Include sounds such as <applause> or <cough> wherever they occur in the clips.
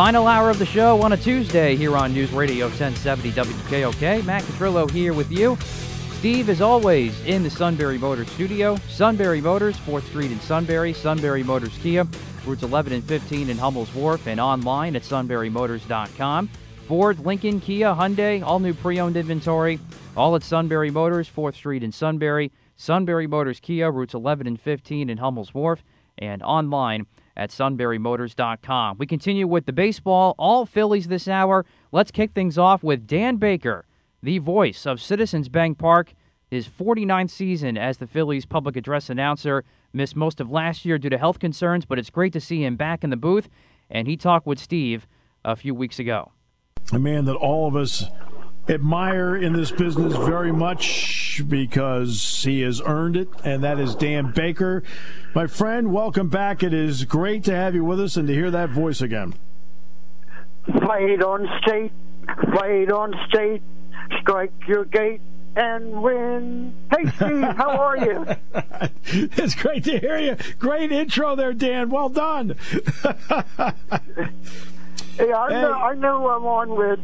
Final hour of the show on a Tuesday here on News Radio 1070 WKOK. Matt Catrillo here with you. Steve, as always, in the Sunbury Motors studio. Sunbury Motors, 4th Street in Sunbury. Sunbury Motors Kia, routes 11 and 15 in Hummel's Wharf, and online at sunburymotors.com. Ford, Lincoln, Kia, Hyundai, all new pre-owned inventory, all at Sunbury Motors, 4th Street in Sunbury. Sunbury Motors Kia, routes 11 and 15 in Hummel's Wharf, and online at sunburymotors.com. We continue with the baseball, all Phillies this hour. Let's kick things off with Dan Baker, the voice of Citizens Bank Park, his 49th season as the Phillies public address announcer. Missed most of last year due to health concerns, but it's great to see him back in the booth, and he talked with Steve a few weeks ago a man that all of us admire in this business very much because he has earned it, and that is Dan Baker. My friend, welcome back. It is great to have you with us and to hear that voice again. Fight on state, fight on state, strike your gate and win. Hey, Steve, how are you? <laughs> it's great to hear you. Great intro there, Dan. Well done. <laughs> Hey, I, hey. Know, I know I'm on with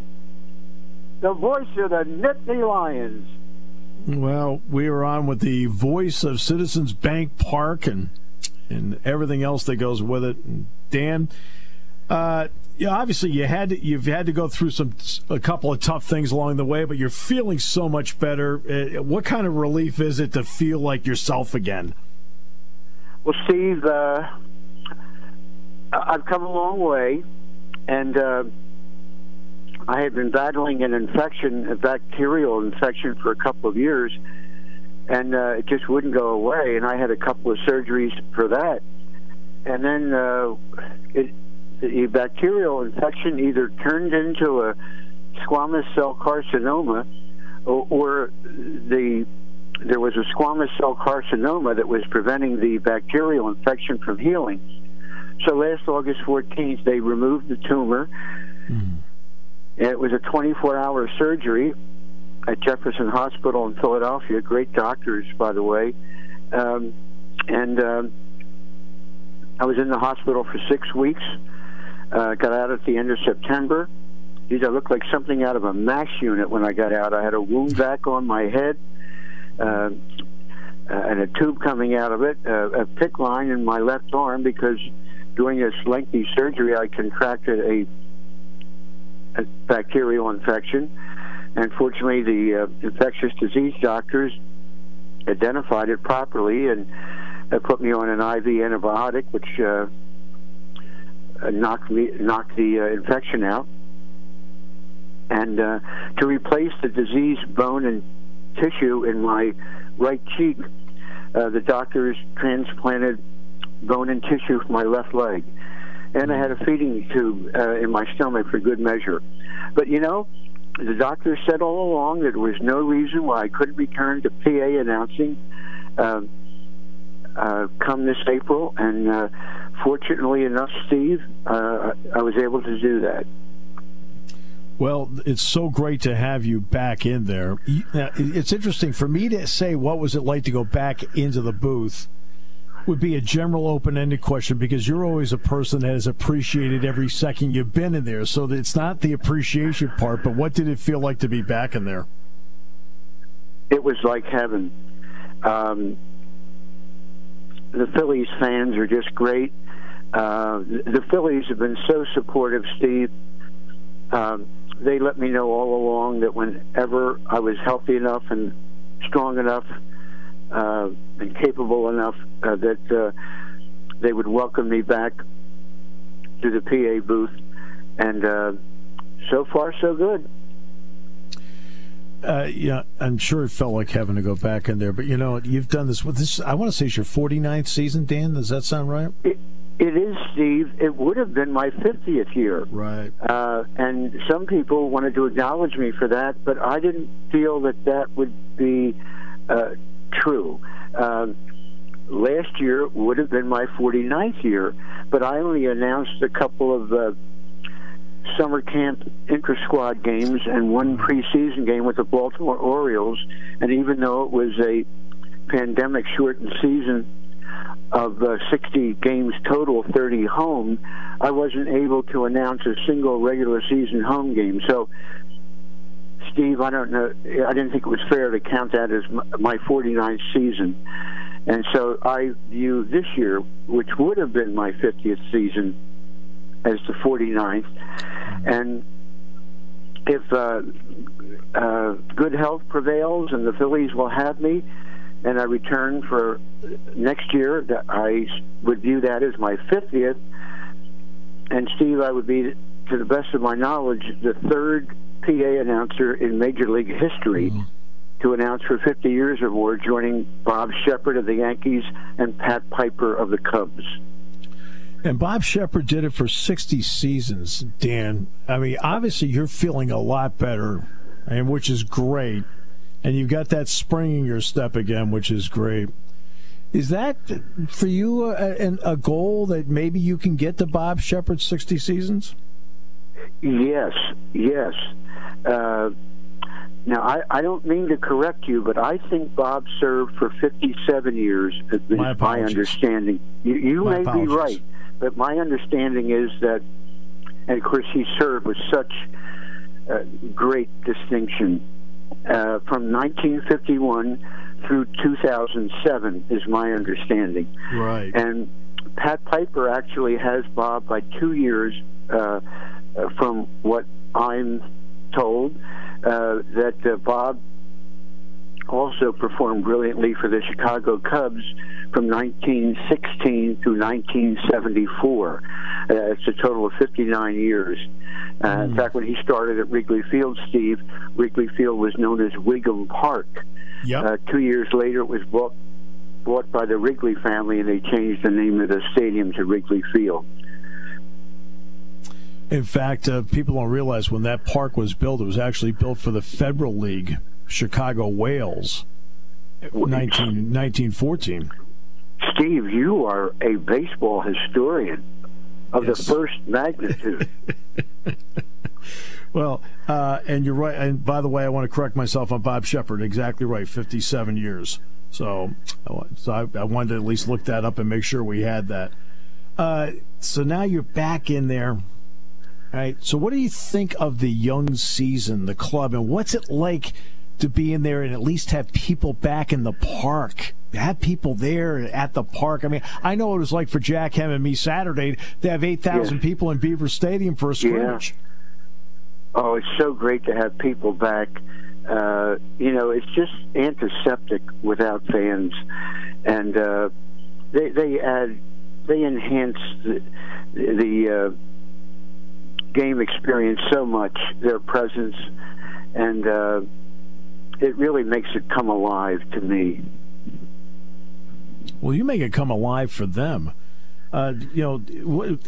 the voice of the Nittany Lions. Well, we are on with the voice of Citizens Bank Park and and everything else that goes with it. And Dan, uh, yeah, obviously you had to, you've had to go through some a couple of tough things along the way, but you're feeling so much better. Uh, what kind of relief is it to feel like yourself again? Well, Steve, uh, I've come a long way and uh, I had been battling an infection, a bacterial infection, for a couple of years, and uh, it just wouldn't go away. And I had a couple of surgeries for that, and then uh, it, the bacterial infection either turned into a squamous cell carcinoma, or, or the there was a squamous cell carcinoma that was preventing the bacterial infection from healing. So last August 14th, they removed the tumor. Mm. It was a 24 hour surgery at Jefferson Hospital in Philadelphia. Great doctors, by the way. Um, and um, I was in the hospital for six weeks. Uh, got out at the end of September. Geez, I looked like something out of a MASH unit when I got out. I had a wound back on my head. Uh, uh, and a tube coming out of it, uh, a PICC line in my left arm because during this lengthy surgery, I contracted a bacterial infection. And fortunately, the uh, infectious disease doctors identified it properly and uh, put me on an IV antibiotic, which uh, uh, knocked me knocked the uh, infection out. And uh, to replace the diseased bone and tissue in my right cheek, uh, the doctors transplanted bone and tissue from my left leg. And I had a feeding tube uh, in my stomach for good measure. But you know, the doctor said all along that there was no reason why I couldn't return to PA announcing uh, uh, come this April. And uh, fortunately enough, Steve, uh, I was able to do that. Well, it's so great to have you back in there. It's interesting for me to say what was it like to go back into the booth would be a general open-ended question because you're always a person that has appreciated every second you've been in there. So it's not the appreciation part, but what did it feel like to be back in there? It was like heaven. Um, the Phillies fans are just great. Uh, the Phillies have been so supportive, Steve. Um, they let me know all along that whenever I was healthy enough and strong enough uh, and capable enough uh, that uh, they would welcome me back to the PA booth, and uh, so far so good. Uh, yeah, I'm sure it felt like having to go back in there, but you know, you've done this with this. I want to say it's your 49th season, Dan. Does that sound right? It, It is, Steve. It would have been my 50th year. Right. Uh, and some people wanted to acknowledge me for that, but I didn't feel that that would be uh, true. Uh, last year would have been my 49th year, but I only announced a couple of uh, summer camp inter squad games and one preseason game with the Baltimore Orioles. And even though it was a pandemic shortened season, of uh, 60 games total, 30 home, I wasn't able to announce a single regular season home game. So, Steve, I don't know. I didn't think it was fair to count that as my 49th season. And so I view this year, which would have been my 50th season, as the 49th. And if uh, uh, good health prevails and the Phillies will have me, and I return for next year, I would view that as my 50th. And Steve, I would be, to the best of my knowledge, the third PA announcer in Major League history mm-hmm. to announce for 50 years or more, joining Bob Sheppard of the Yankees and Pat Piper of the Cubs. And Bob Sheppard did it for 60 seasons, Dan. I mean, obviously, you're feeling a lot better, and which is great and you've got that spring in your step again, which is great. Is that for you a, a goal that maybe you can get to Bob Sheppard's 60 seasons? Yes, yes. Uh, now, I, I don't mean to correct you, but I think Bob served for 57 years, at my, my understanding. You, you may apologies. be right, but my understanding is that, and of course, he served with such uh, great distinction uh, from 1951 through 2007 is my understanding. Right. And Pat Piper actually has Bob by two years, uh, uh from what I'm told, uh, that uh, Bob also performed brilliantly for the Chicago Cubs from 1916 to 1974. Uh, it's a total of 59 years. Uh, mm. In hmm. fact, when he started at Wrigley Field, Steve, Wrigley Field was known as Weeghman Park. Yep. Uh, two years later, it was bought, bought by the Wrigley family, and they changed the name of the stadium to Wrigley Field. In fact, uh, people don't realize when that park was built, it was actually built for the Federal League, Chicago Whales, 19, 1914. Steve, you are a baseball historian of yes. the first magnitude. <laughs> well, uh, and you're right. And by the way, I want to correct myself on Bob Sheppard. Exactly right, 57 years. So, so I, I wanted to at least look that up and make sure we had that. Uh, so now you're back in there. Right. So, what do you think of the young season, the club, and what's it like to be in there and at least have people back in the park? Have people there at the park. I mean, I know what it was like for Jack Ham and me Saturday to have 8,000 yeah. people in Beaver Stadium for a scrimmage. Yeah. Oh, it's so great to have people back. Uh, you know, it's just antiseptic without fans, and uh, they they add they enhance the, the uh, game experience so much. Their presence, and uh, it really makes it come alive to me. Well, you make it come alive for them. Uh, you know,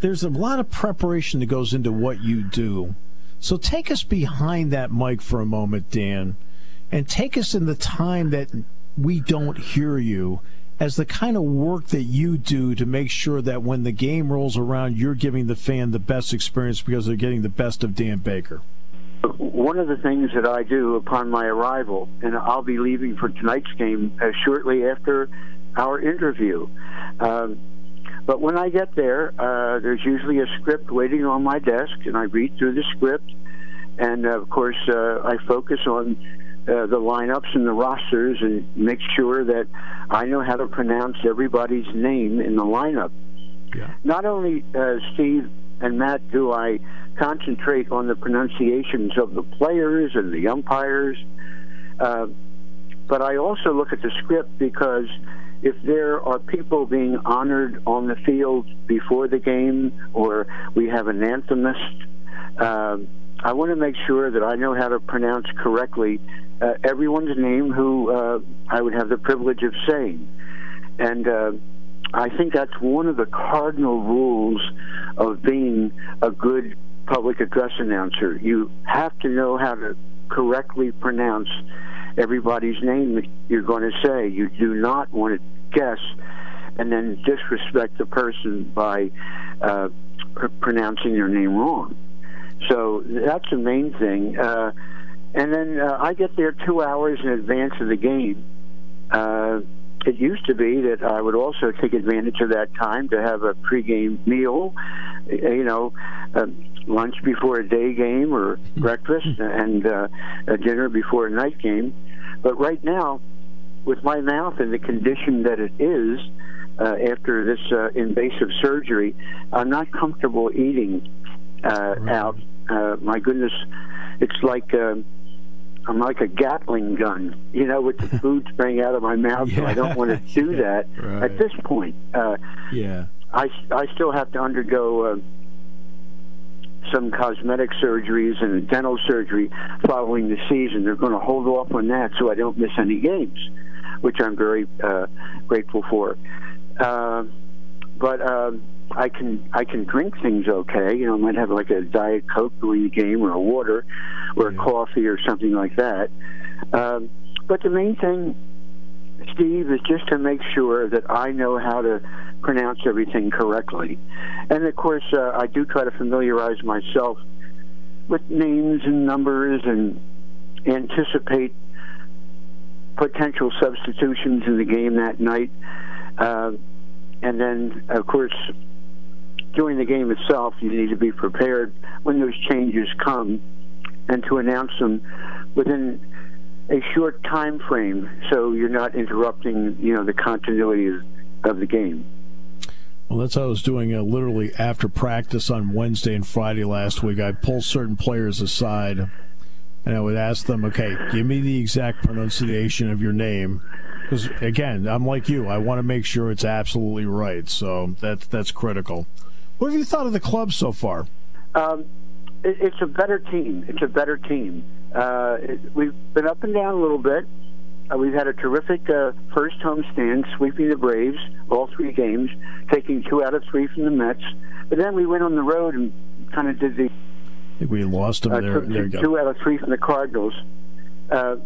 there's a lot of preparation that goes into what you do. So take us behind that mic for a moment, Dan, and take us in the time that we don't hear you as the kind of work that you do to make sure that when the game rolls around, you're giving the fan the best experience because they're getting the best of Dan Baker. One of the things that I do upon my arrival, and I'll be leaving for tonight's game uh, shortly after our interview. Um, but when I get there, uh, there's usually a script waiting on my desk, and I read through the script. And uh, of course, uh, I focus on uh, the lineups and the rosters and make sure that I know how to pronounce everybody's name in the lineup. Yeah. Not only, uh, Steve and Matt, do I concentrate on the pronunciations of the players and the umpires, uh, but I also look at the script because if there are people being honored on the field before the game, or we have an anthemist, uh, I want to make sure that I know how to pronounce correctly uh, everyone's name who uh, I would have the privilege of saying. And uh, I think that's one of the cardinal rules of being a good public address announcer. You have to know how to correctly pronounce everybody's name you're going to say. You do not want to guess and then disrespect the person by uh, pr- pronouncing their name wrong. So that's the main thing. Uh, and then uh, I get there two hours in advance of the game. Uh, it used to be that I would also take advantage of that time to have a pregame meal, you know, uh, lunch before a day game or breakfast, and uh, a dinner before a night game. But right now, with my mouth in the condition that it is uh, after this uh, invasive surgery, I'm not comfortable eating uh, right. out. Uh, my goodness, it's like. Uh, I'm like a Gatling gun, you know, with the <laughs> food spraying out of my mouth. Yeah. So I don't want to <laughs> do that right. at this point. Uh, yeah, I I still have to undergo uh, some cosmetic surgeries and dental surgery following the season. They're going to hold off on that so I don't miss any games, which I'm very uh, grateful for. Uh, but. Uh, I can I can drink things okay. You know, I might have like a diet coke during the game, or a water, or yeah. a coffee, or something like that. Um, but the main thing, Steve, is just to make sure that I know how to pronounce everything correctly. And of course, uh, I do try to familiarize myself with names and numbers and anticipate potential substitutions in the game that night. Uh, and then, of course, during the game itself, you need to be prepared when those changes come and to announce them within a short time frame so you're not interrupting, you know, the continuity of, the game. Well, that's how I was doing uh, literally after practice on Wednesday and Friday last week. I pull certain players aside and I would ask them, okay, give me the exact pronunciation of your name. Because, again, I'm like you. I want to make sure it's absolutely right. So that, that's critical. What have you thought of the club so far? Um, it, it's a better team. It's a better team. Uh, it, we've been up and down a little bit. Uh, we've had a terrific uh, first home stand, sweeping the Braves all three games, taking two out of three from the Mets. But then we went on the road and kind of did the. I think we lost them uh, there. There two, two out of three from the Cardinals. Uh,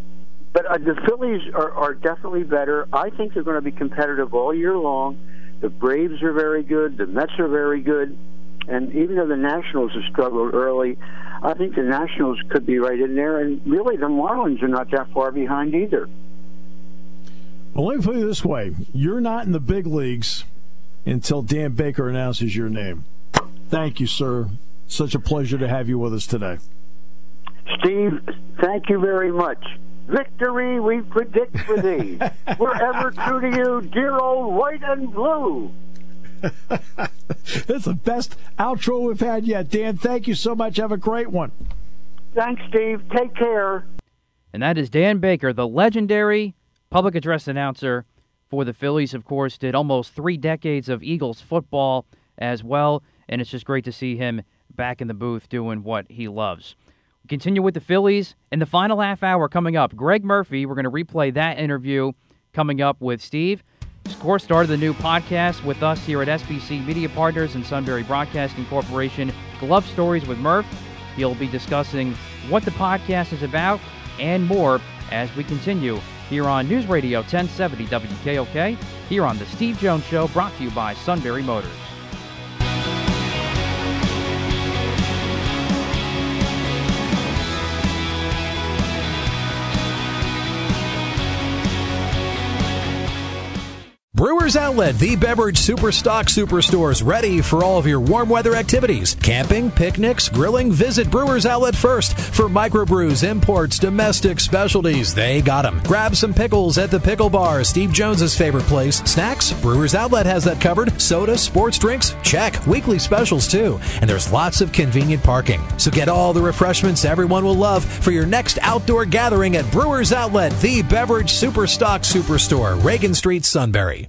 but uh, the Phillies are, are definitely better. I think they're going to be competitive all year long. The Braves are very good. The Mets are very good. And even though the Nationals have struggled early, I think the Nationals could be right in there. And really, the Marlins are not that far behind either. Well, let me put it this way you're not in the big leagues until Dan Baker announces your name. Thank you, sir. Such a pleasure to have you with us today. Steve, thank you very much. Victory we predict for thee. <laughs> We're ever true to you, dear old white and blue. <laughs> That's the best outro we've had yet. Dan, thank you so much. Have a great one. Thanks, Steve. Take care. And that is Dan Baker, the legendary public address announcer for the Phillies, of course, did almost three decades of Eagles football as well. And it's just great to see him back in the booth doing what he loves continue with the Phillies in the final half hour coming up. Gregg Murphy, we're going to replay that interview coming up with Steve. Of course, started the new podcast with us here at SBC Media Partners and Sunbury Broadcasting Corporation, Glove Stories with Murph. He'll be discussing what the podcast is about and more as we continue here on News Radio 1070 WKOK, here on The Steve Jones Show, brought to you by Sunbury Motors. Brewers Outlet, the beverage superstock superstores, ready for all of your warm weather activities. Camping, picnics, grilling, visit Brewers Outlet first. For microbrews, imports, domestic specialties, they got them. Grab some pickles at the Pickle Bar, Steve Jones's favorite place. Snacks, Brewers Outlet has that covered. Soda, sports drinks, check. Weekly specials too. And there's lots of convenient parking. So get all the refreshments everyone will love for your next outdoor gathering at Brewers Outlet, the beverage superstock superstore, Reagan Street, Sunbury.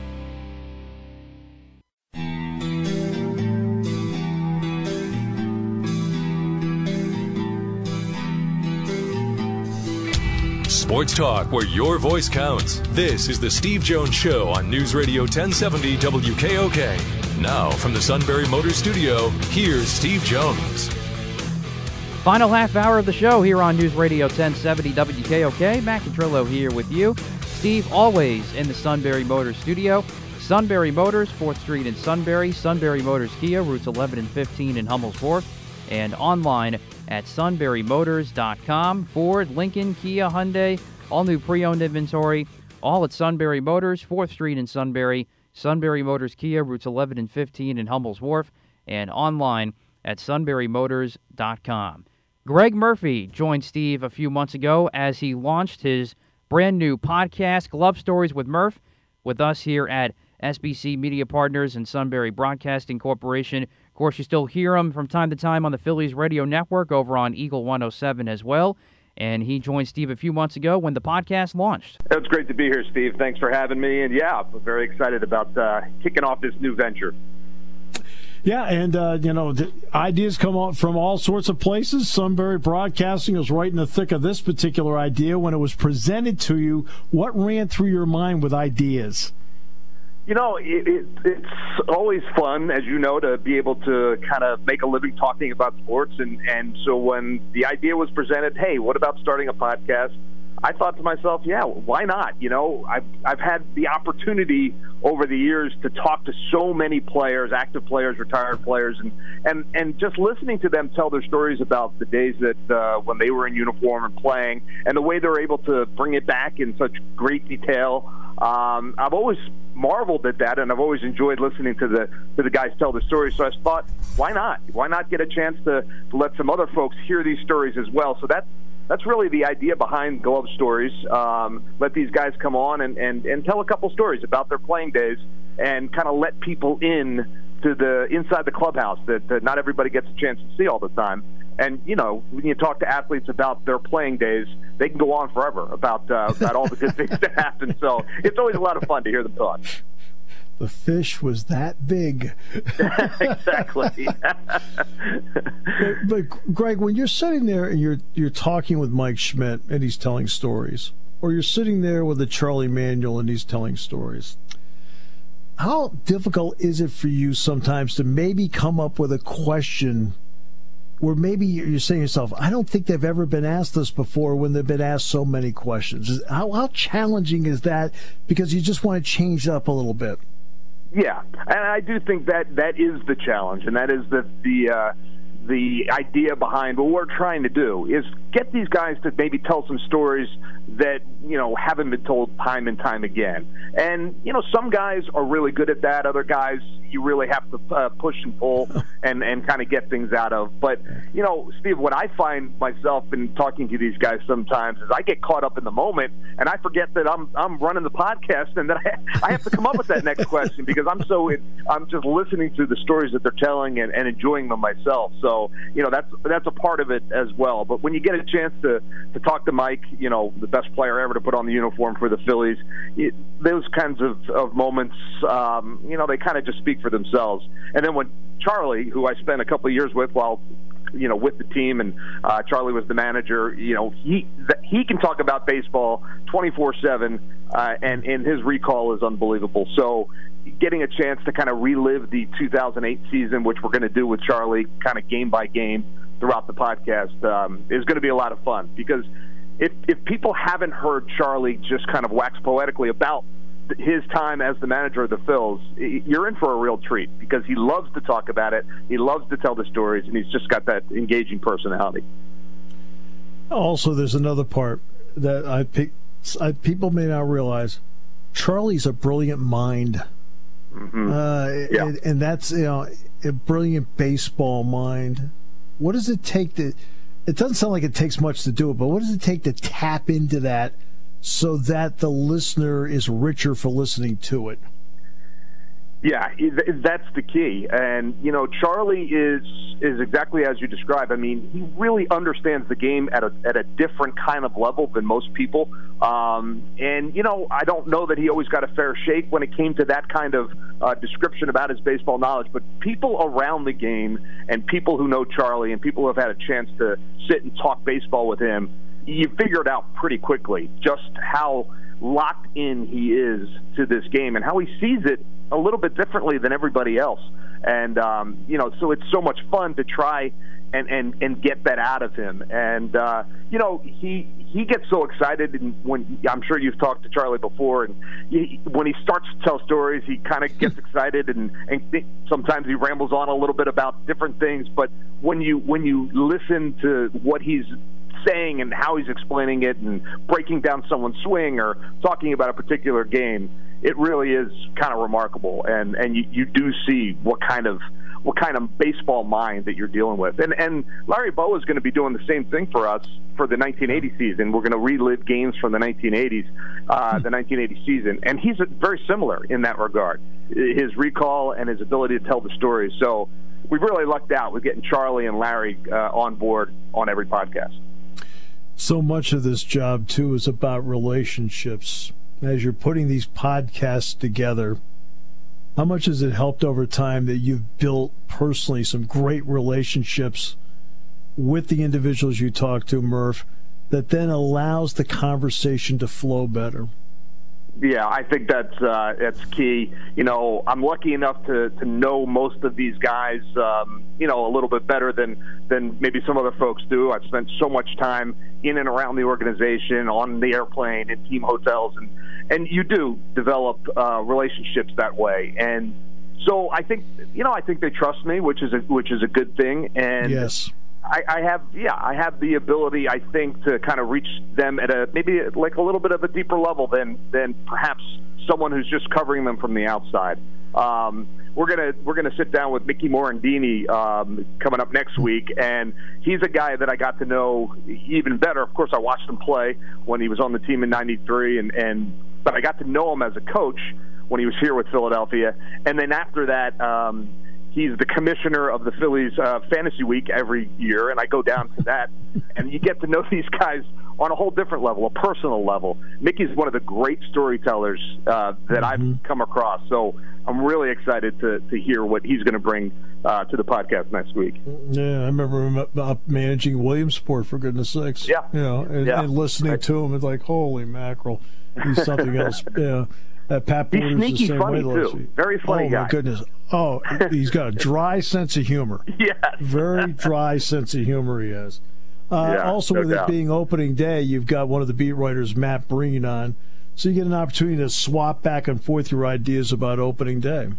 Sports talk where your voice counts. This is the Steve Jones Show on News Radio 1070 WKOK. Now, from the Sunbury Motor Studio, here's Steve Jones. Final half hour of the show here on News Radio 1070 WKOK. Matt Petrillo here with you. Steve always in the Sunbury Motor studio. Sunbury Motors, 4th Street in Sunbury. Sunbury Motors Kia, routes 11 and 15 in Hummel's Wharf. And online at sunburymotors.com. Ford, Lincoln, Kia, Hyundai, all new pre owned inventory, all at Sunbury Motors, 4th Street in Sunbury. Sunbury Motors Kia, routes 11 and 15 in Hummel's Wharf, and online at sunburymotors.com. Gregg Murphy joined Steve a few months ago as he launched his brand new podcast, Glove Stories with Murph, with us here at SBC Media Partners and Sunbury Broadcasting Corporation course, you still hear him from time to time on the Phillies radio network over on Eagle 107 as well. And he joined Steve a few months ago when the podcast launched. It's great to be here, Steve. Thanks for having me. And yeah, I'm very excited about uh, kicking off this new venture. Yeah, and uh, you know, ideas come out from all sorts of places. Sunbury Broadcasting was right in the thick of this particular idea when it was presented to you. What ran through your mind with ideas? You know, it, it, it's always fun, as you know, to be able to kind of make a living talking about sports. And, and so when the idea was presented, hey, what about starting a podcast? I thought to myself, yeah, why not? You know, I've I've had the opportunity over the years to talk to so many players, active players, retired players, and and and just listening to them tell their stories about the days that uh, when they were in uniform and playing, and the way they're able to bring it back in such great detail. Um, I've always marveled at that, and I've always enjoyed listening to the to the guys tell the stories. So I thought, why not? Why not get a chance to, to let some other folks hear these stories as well? So that's that's really the idea behind Glove Stories. Um, let these guys come on and, and, and tell a couple stories about their playing days and kind of let people in to the inside the clubhouse that, that not everybody gets a chance to see all the time. And you know, when you talk to athletes about their playing days, they can go on forever about uh, about all the good things that happen. So it's always a lot of fun to hear them talk. The fish was that big. <laughs> <laughs> exactly. but, but Gregg, when you're sitting there and you're you're talking with Mike Schmidt and he's telling stories, or you're sitting there with a Charlie Manuel and he's telling stories, how difficult is it for you sometimes to maybe come up with a question where maybe you're saying to yourself, I don't think they've ever been asked this before when they've been asked so many questions. How, how challenging is that? Because you just want to change up a little bit. Yeah, and I do think that that is the challenge, and that is the the uh, the idea behind what we're trying to do is get these guys to maybe tell some stories that you know haven't been told time and time again. And you know, some guys are really good at that. Other guys, you really have to uh, push and pull <laughs> and and kind of get things out of. But you know, Steve, what I find myself in talking to these guys sometimes is I get caught up in the moment and I forget that I'm I'm running the podcast and that I, I have to come up with that next <laughs> question because I'm so I'm just listening to the stories that they're telling and, and enjoying them myself. So you know, that's that's a part of it as well. But when you get a chance to to talk to Mike, you know, the best player ever to put on the uniform for the Phillies, it, those kinds of, of moments, um, you know, they kind of just speak for themselves. And then when Charlie, who I spent a couple of years with while you know, with the team, and uh, Charlie was the manager. You know, he he can talk about baseball 24 seven, uh, and and his recall is unbelievable. So, getting a chance to kind of relive the 2008 season, which we're going to do with Charlie, kind of game by game throughout the podcast, um, is going to be a lot of fun because if if people haven't heard Charlie just kind of wax poetically about his time as the manager of the Phils, you're in for a real treat because he loves to talk about it. He loves to tell the stories, and he's just got that engaging personality. Also, there's another part that I, people may not realize. Charlie's a brilliant mind, mm-hmm. uh, yeah. and, and that's you know a brilliant baseball mind. What does it take to? It doesn't sound like it takes much to do it, but what does it take to tap into that? so that the listener is richer for listening to it. Yeah, that's the key. And you know, Charlie is is exactly as you describe. I mean, he really understands the game at a at a different kind of level than most people. Um, and you know, I don't know that he always got a fair shake when it came to that kind of uh, description about his baseball knowledge. But people around the game and people who know Charlie and people who have had a chance to sit and talk baseball with him you figure it out pretty quickly just how locked in he is to this game and how he sees it a little bit differently than everybody else. And um, you know, so it's so much fun to try and and and get that out of him. And uh, you know, he he gets so excited, and when I'm sure you've talked to Charlie before, and he, when he starts to tell stories, he kind of <laughs> gets excited, and and th- sometimes he rambles on a little bit about different things. But when you when you listen to what he's saying and how he's explaining it and breaking down someone's swing or talking about a particular game, it really is kind of remarkable. And and you, you do see what kind of what kind of baseball mind that you're dealing with. And and Larry Bowa is going to be doing the same thing for us for the 1980 season. We're going to relive games from the 1980s, uh, the 1980 season, and he's very similar in that regard. His recall and his ability to tell the stories. So we've really lucked out with getting Charlie and Larry uh, on board on every podcast so much of this job too is about relationships. As you're putting these podcasts together, how much has it helped over time that you've built personally some great relationships with the individuals you talk to, Murph, that then allows the conversation to flow better? Yeah, I think that's uh, that's key. You know, I'm lucky enough to, to know most of these guys, um, you know, a little bit better than than maybe some other folks do. I've spent so much time in and around the organization, on the airplane, in team hotels, and and you do develop uh, relationships that way. And so I think you know I think they trust me, which is a which is a good thing. And yes. I, I have, yeah, I have the ability, I think, to kind of reach them at a maybe like a little bit of a deeper level than than perhaps someone who's just covering them from the outside. Um, we're gonna we're gonna sit down with Mickey Morandini um, coming up next week, and he's a guy that I got to know even better. Of course, I watched him play when he was on the team in '93, and and but I got to know him as a coach when he was here with Philadelphia, and then after that. Um, he's the commissioner of the Phillies uh, Fantasy Week every year, and I go down to that, <laughs> and you get to know these guys on a whole different level, a personal level. Mickey's one of the great storytellers uh, that mm-hmm. I've come across, so I'm really excited to to hear what he's going to bring uh, to the podcast next week. Yeah, I remember him managing Williamsport for goodness sakes. Yeah, you know, and, yeah. and listening right. to him, it's like holy mackerel, he's something else. <laughs> Yeah. Uh, Pat He's sneaky the same funny way. too. Very funny oh, guy. my goodness. Oh, <laughs> he's got a dry sense of humor. Yes. Very dry sense of humor he has. Uh, Yeah, also, no with doubt. it being opening day, you've got one of the beat writers, Matt Breen, on. So you get an opportunity to swap back and forth your ideas about opening day.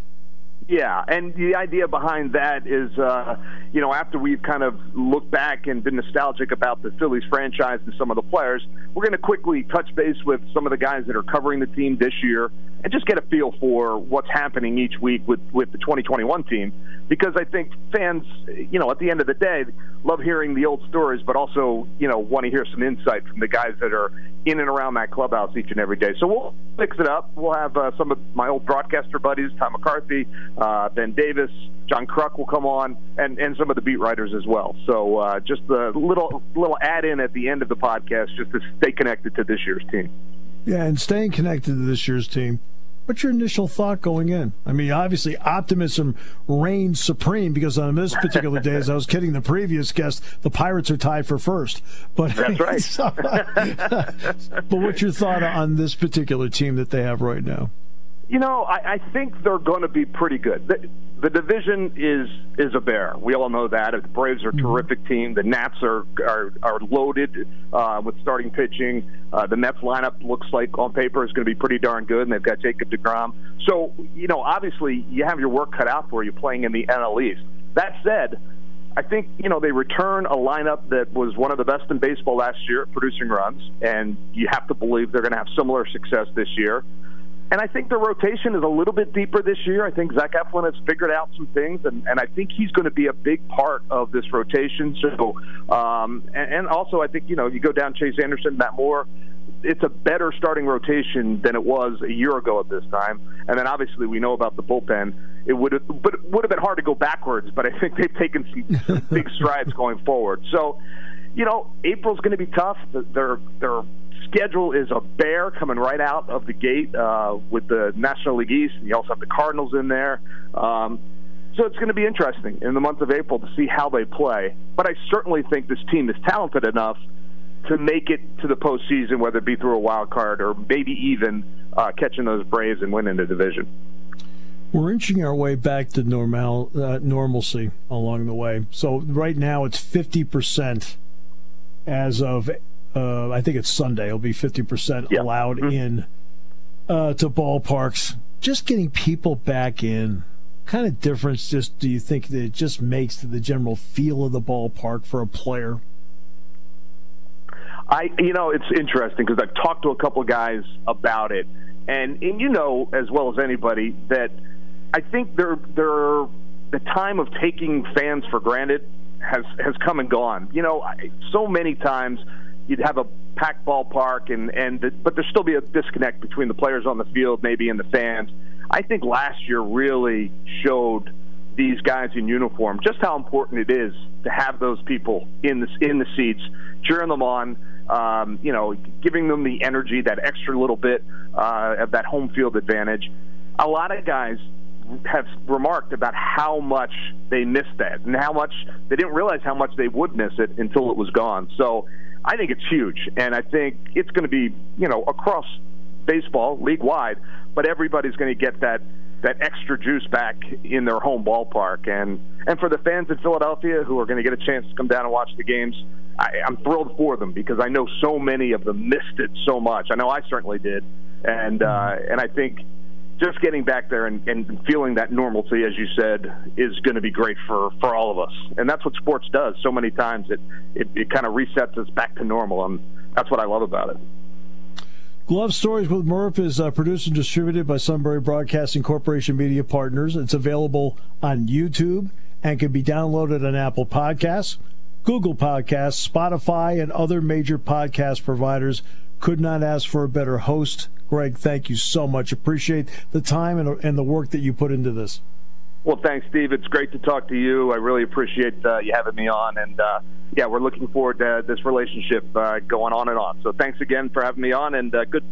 Yeah, and the idea behind that is, uh, you know, after we've kind of looked back and been nostalgic about the Phillies franchise and some of the players, we're going to quickly touch base with some of the guys that are covering the team this year and just get a feel for what's happening each week with, with the 2021 team. Because I think fans, you know, at the end of the day, love hearing the old stories, but also, you know, want to hear some insight from the guys that are in and around that clubhouse each and every day. So we'll mix it up. We'll have uh, some of my old broadcaster buddies, Tom McCarthy, uh, Ben Davis, John Kruk will come on, and, and some of the beat writers as well. So uh, just a little little add in at the end of the podcast just to stay connected to this year's team. Yeah, and staying connected to this year's team, What's your initial thought going in? I mean, obviously, optimism reigns supreme because on this particular day, as I was kidding the previous guest, the Pirates are tied for first. But that's right. <laughs> so, <laughs> but what's your thought on this particular team that they have right now? You know, I, I think they're going to be pretty good. The, division is is a bear. We all know that. The Braves are a mm-hmm. terrific team. The Nats are are, are loaded uh, with starting pitching. Uh, the Mets lineup looks like on paper is going to be pretty darn good, and they've got Jacob Degrom. So you know, obviously, you have your work cut out for you playing in the NL East. That said, I think you know they return a lineup that was one of the best in baseball last year, producing runs, and you have to believe they're going to have similar success this year. And I think the rotation is a little bit deeper this year. I think Zach Eflin has figured out some things, and, and I think he's going to be a big part of this rotation. So, um, and, and also I think you know you go down Chase Anderson, Matt Moore. It's a better starting rotation than it was a year ago at this time. And then obviously we know about the bullpen. It would have, but it would have been hard to go backwards. But I think they've taken some, some <laughs> big strides going forward. So, you know, April's going to be tough. They're they're schedule is a bear coming right out of the gate uh, with the National League East. And you also have the Cardinals in there. Um, so it's going to be interesting in the month of April to see how they play. But I certainly think this team is talented enough to make it to the postseason, whether it be through a wild card or maybe even uh, catching those Braves and winning the division. We're inching our way back to normal uh, normalcy along the way. So right now it's fifty percent as of uh, I think it's Sunday. It'll be 50% yeah. allowed mm-hmm. in uh, to ballparks. Just getting people back in. Kind of difference just do you think that it just makes the general feel of the ballpark for a player? I, you know, it's interesting because I've talked to a couple of guys about it, and and you know as well as anybody that I think they're they're the time of taking fans for granted has has come and gone. You know, so many times you'd have a packed ballpark, and and the, but there still be a disconnect between the players on the field, maybe, and the fans. I think last year really showed these guys in uniform just how important it is to have those people in the in the seats, cheering them on. Um, you know, giving them the energy, that extra little bit uh, of that home field advantage. A lot of guys have remarked about how much they missed that and how much they didn't realize how much they would miss it until it was gone. So I think it's huge, and I think it's going to be you know across baseball league wide, but everybody's going to get that that extra juice back in their home ballpark, and and for the fans in Philadelphia who are going to get a chance to come down and watch the games, I, I'm thrilled for them because I know so many of them missed it so much. I know I certainly did, and uh, and I think just getting back there and, and feeling that normalcy, as you said, is going to be great for, for all of us. And that's what sports does. So many times it, it, it kind of resets us back to normal. And that's what I love about it. Glove Stories with Murph is uh, produced and distributed by Sunbury Broadcasting Corporation Media Partners. It's available on YouTube and can be downloaded on Apple Podcasts, Google Podcasts, Spotify, and other major podcast providers. Could not ask for a better host Gregg, thank you so much. Appreciate the time and, and the work that you put into this. Well, thanks, Steve. It's great to talk to you. I really appreciate uh, you having me on. And uh, yeah, we're looking forward to this relationship uh, going on and on. So thanks again for having me on. And uh, good,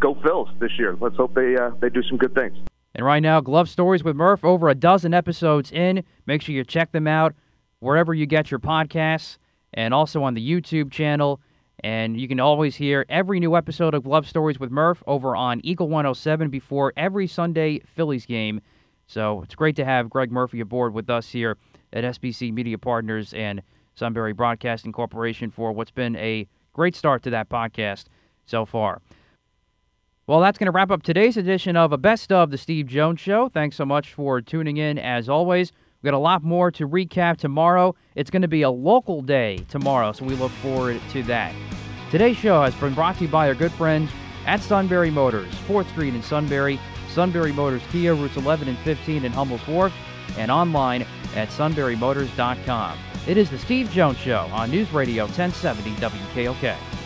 go Phils this year. Let's hope they uh, they do some good things. And right now, Glove Stories with Murph, over a dozen episodes in. Make sure you check them out wherever you get your podcasts and also on the YouTube channel. And you can always hear every new episode of Glove Stories with Murph over on Eagle 107 before every Sunday Phillies game. So it's great to have Gregg Murphy aboard with us here at SBC Media Partners and Sunbury Broadcasting Corporation for what's been a great start to that podcast so far. Well, that's going to wrap up today's edition of a Best of the Steve Jones Show. Thanks so much for tuning in as always. We've got a lot more to recap tomorrow. It's going to be a local day tomorrow, so we look forward to that. Today's show has been brought to you by our good friends at Sunbury Motors, 4th Street in Sunbury, Sunbury Motors Kia, routes 11 and 15 in Hummel's Wharf, and online at sunburymotors.com. It is the Steve Jones Show on News Radio 1070 WKOK.